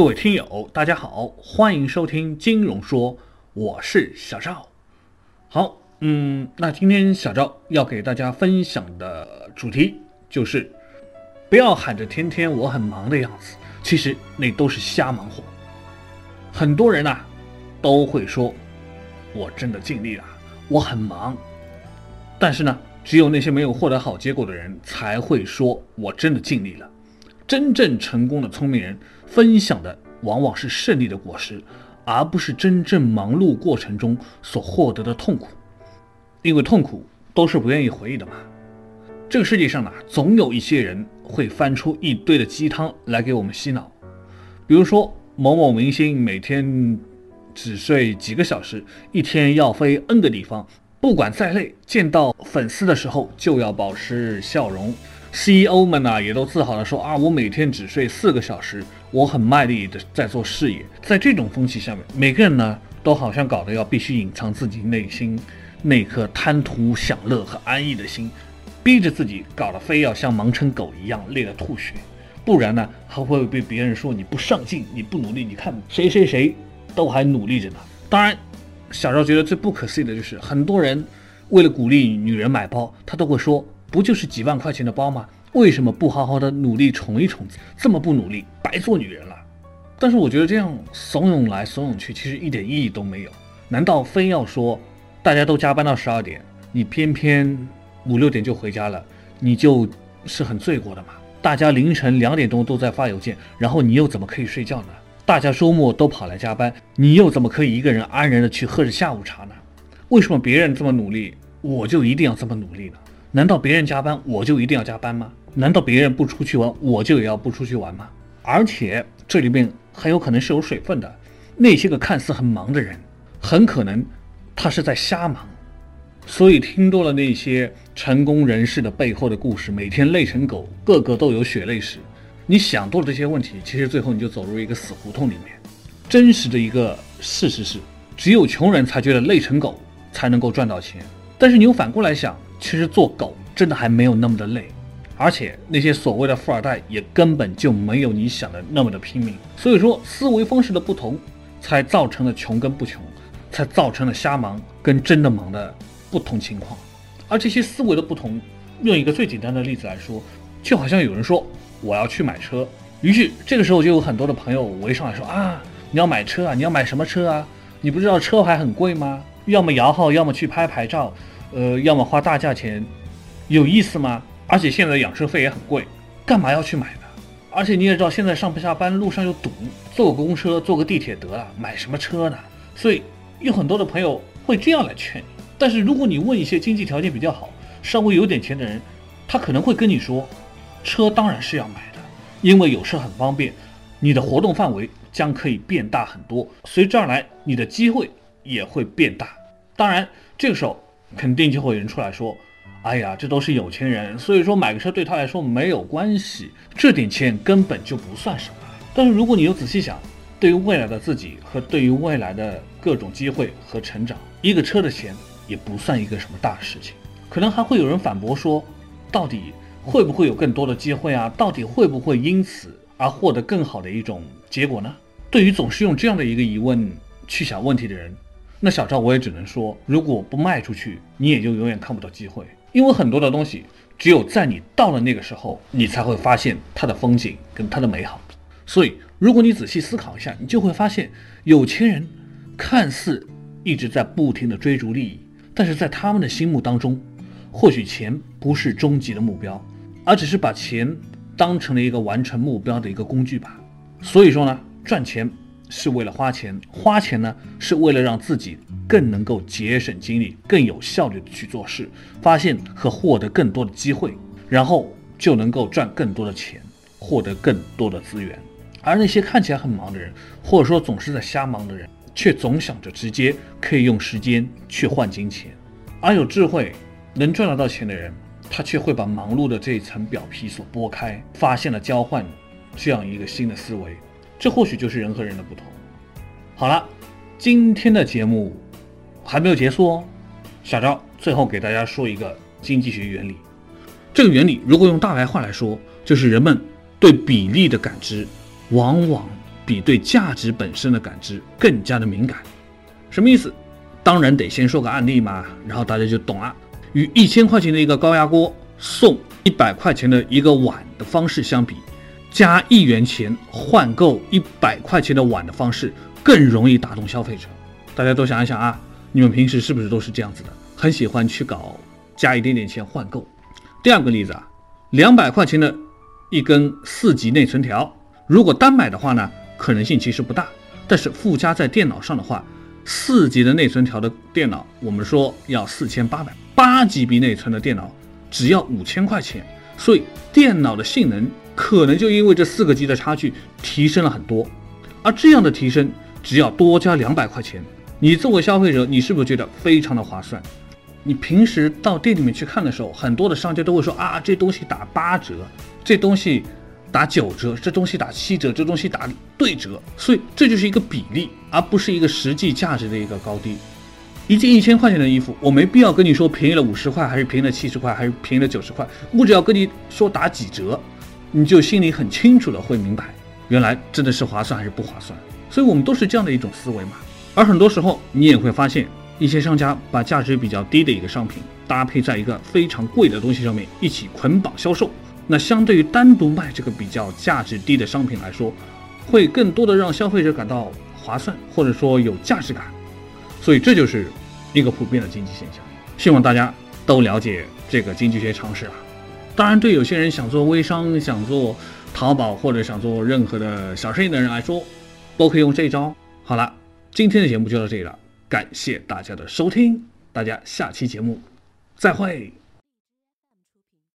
各位听友，大家好，欢迎收听金融说，我是小赵。好，嗯，那今天小赵要给大家分享的主题就是，不要喊着天天我很忙的样子，其实那都是瞎忙活。很多人呐，都会说，我真的尽力了，我很忙。但是呢，只有那些没有获得好结果的人才会说，我真的尽力了。真正成功的聪明人分享的往往是胜利的果实，而不是真正忙碌过程中所获得的痛苦，因为痛苦都是不愿意回忆的嘛。这个世界上呢，总有一些人会翻出一堆的鸡汤来给我们洗脑，比如说某某明星每天只睡几个小时，一天要飞 N 个地方，不管再累，见到粉丝的时候就要保持笑容。CEO 们呢，也都自豪地说啊，我每天只睡四个小时，我很卖力的在做事业。在这种风气下面，每个人呢，都好像搞得要必须隐藏自己内心那颗贪图享乐和安逸的心，逼着自己搞得非要像忙成狗一样累得吐血，不然呢，还会被别人说你不上进，你不努力。你看谁谁谁都还努力着呢。当然，小赵觉得最不可思议的就是，很多人为了鼓励女人买包，他都会说。不就是几万块钱的包吗？为什么不好好的努力宠一宠？这么不努力，白做女人了。但是我觉得这样怂恿来怂恿去，其实一点意义都没有。难道非要说大家都加班到十二点，你偏偏五六点就回家了，你就是很罪过的吗？大家凌晨两点钟都在发邮件，然后你又怎么可以睡觉呢？大家周末都跑来加班，你又怎么可以一个人安然的去喝着下午茶呢？为什么别人这么努力，我就一定要这么努力呢？难道别人加班我就一定要加班吗？难道别人不出去玩我就也要不出去玩吗？而且这里面很有可能是有水分的。那些个看似很忙的人，很可能他是在瞎忙。所以听多了那些成功人士的背后的故事，每天累成狗，个个都有血泪史。你想多了这些问题，其实最后你就走入一个死胡同里面。真实的一个事实是，只有穷人才觉得累成狗才能够赚到钱。但是你又反过来想。其实做狗真的还没有那么的累，而且那些所谓的富二代也根本就没有你想的那么的拼命。所以说，思维方式的不同，才造成了穷跟不穷，才造成了瞎忙跟真的忙的不同情况。而这些思维的不同，用一个最简单的例子来说，就好像有人说我要去买车，于是这个时候就有很多的朋友围上来说啊，你要买车啊，你要买什么车啊？你不知道车牌很贵吗？要么摇号，要么去拍牌照。呃，要么花大价钱，有意思吗？而且现在养车费也很贵，干嘛要去买呢？而且你也知道，现在上不下班路上又堵，坐个公车、坐个地铁得了，买什么车呢？所以有很多的朋友会这样来劝你。但是如果你问一些经济条件比较好、稍微有点钱的人，他可能会跟你说，车当然是要买的，因为有车很方便，你的活动范围将可以变大很多，随之而来，你的机会也会变大。当然，这个时候。肯定就会有人出来说：“哎呀，这都是有钱人，所以说买个车对他来说没有关系，这点钱根本就不算什么。”但是如果你又仔细想，对于未来的自己和对于未来的各种机会和成长，一个车的钱也不算一个什么大事情。可能还会有人反驳说：“到底会不会有更多的机会啊？到底会不会因此而获得更好的一种结果呢？”对于总是用这样的一个疑问去想问题的人。那小赵，我也只能说，如果不卖出去，你也就永远看不到机会。因为很多的东西，只有在你到了那个时候，你才会发现它的风景跟它的美好。所以，如果你仔细思考一下，你就会发现，有钱人看似一直在不停的追逐利益，但是在他们的心目当中，或许钱不是终极的目标，而只是把钱当成了一个完成目标的一个工具吧。所以说呢，赚钱。是为了花钱，花钱呢是为了让自己更能够节省精力，更有效率的去做事，发现和获得更多的机会，然后就能够赚更多的钱，获得更多的资源。而那些看起来很忙的人，或者说总是在瞎忙的人，却总想着直接可以用时间去换金钱。而有智慧能赚得到钱的人，他却会把忙碌的这一层表皮所剥开，发现了交换这样一个新的思维。这或许就是人和人的不同。好了，今天的节目还没有结束哦。小赵最后给大家说一个经济学原理。这个原理如果用大白话来说，就是人们对比例的感知往往比对价值本身的感知更加的敏感。什么意思？当然得先说个案例嘛，然后大家就懂了。与一千块钱的一个高压锅送一百块钱的一个碗的方式相比，加一元钱换购一百块钱的碗的方式更容易打动消费者。大家都想一想啊，你们平时是不是都是这样子的？很喜欢去搞加一点点钱换购。第二个例子啊，两百块钱的一根四级内存条，如果单买的话呢，可能性其实不大，但是附加在电脑上的话。四级的内存条的电脑，我们说要四千八百八 GB 内存的电脑，只要五千块钱，所以电脑的性能可能就因为这四个级的差距提升了很多。而这样的提升，只要多加两百块钱，你作为消费者，你是不是觉得非常的划算？你平时到店里面去看的时候，很多的商家都会说啊，这东西打八折，这东西。打九折，这东西打七折，这东西打对折，所以这就是一个比例，而不是一个实际价值的一个高低。一件一千块钱的衣服，我没必要跟你说便宜了五十块，还是便宜了七十块，还是便宜了九十块，我只要跟你说打几折，你就心里很清楚的会明白，原来真的是划算还是不划算。所以我们都是这样的一种思维嘛。而很多时候，你也会发现，一些商家把价值比较低的一个商品搭配在一个非常贵的东西上面一起捆绑销售。那相对于单独卖这个比较价值低的商品来说，会更多的让消费者感到划算，或者说有价值感，所以这就是一个普遍的经济现象。希望大家都了解这个经济学常识啊。当然，对有些人想做微商、想做淘宝或者想做任何的小生意的人来说，都可以用这一招。好了，今天的节目就到这里了，感谢大家的收听，大家下期节目再会。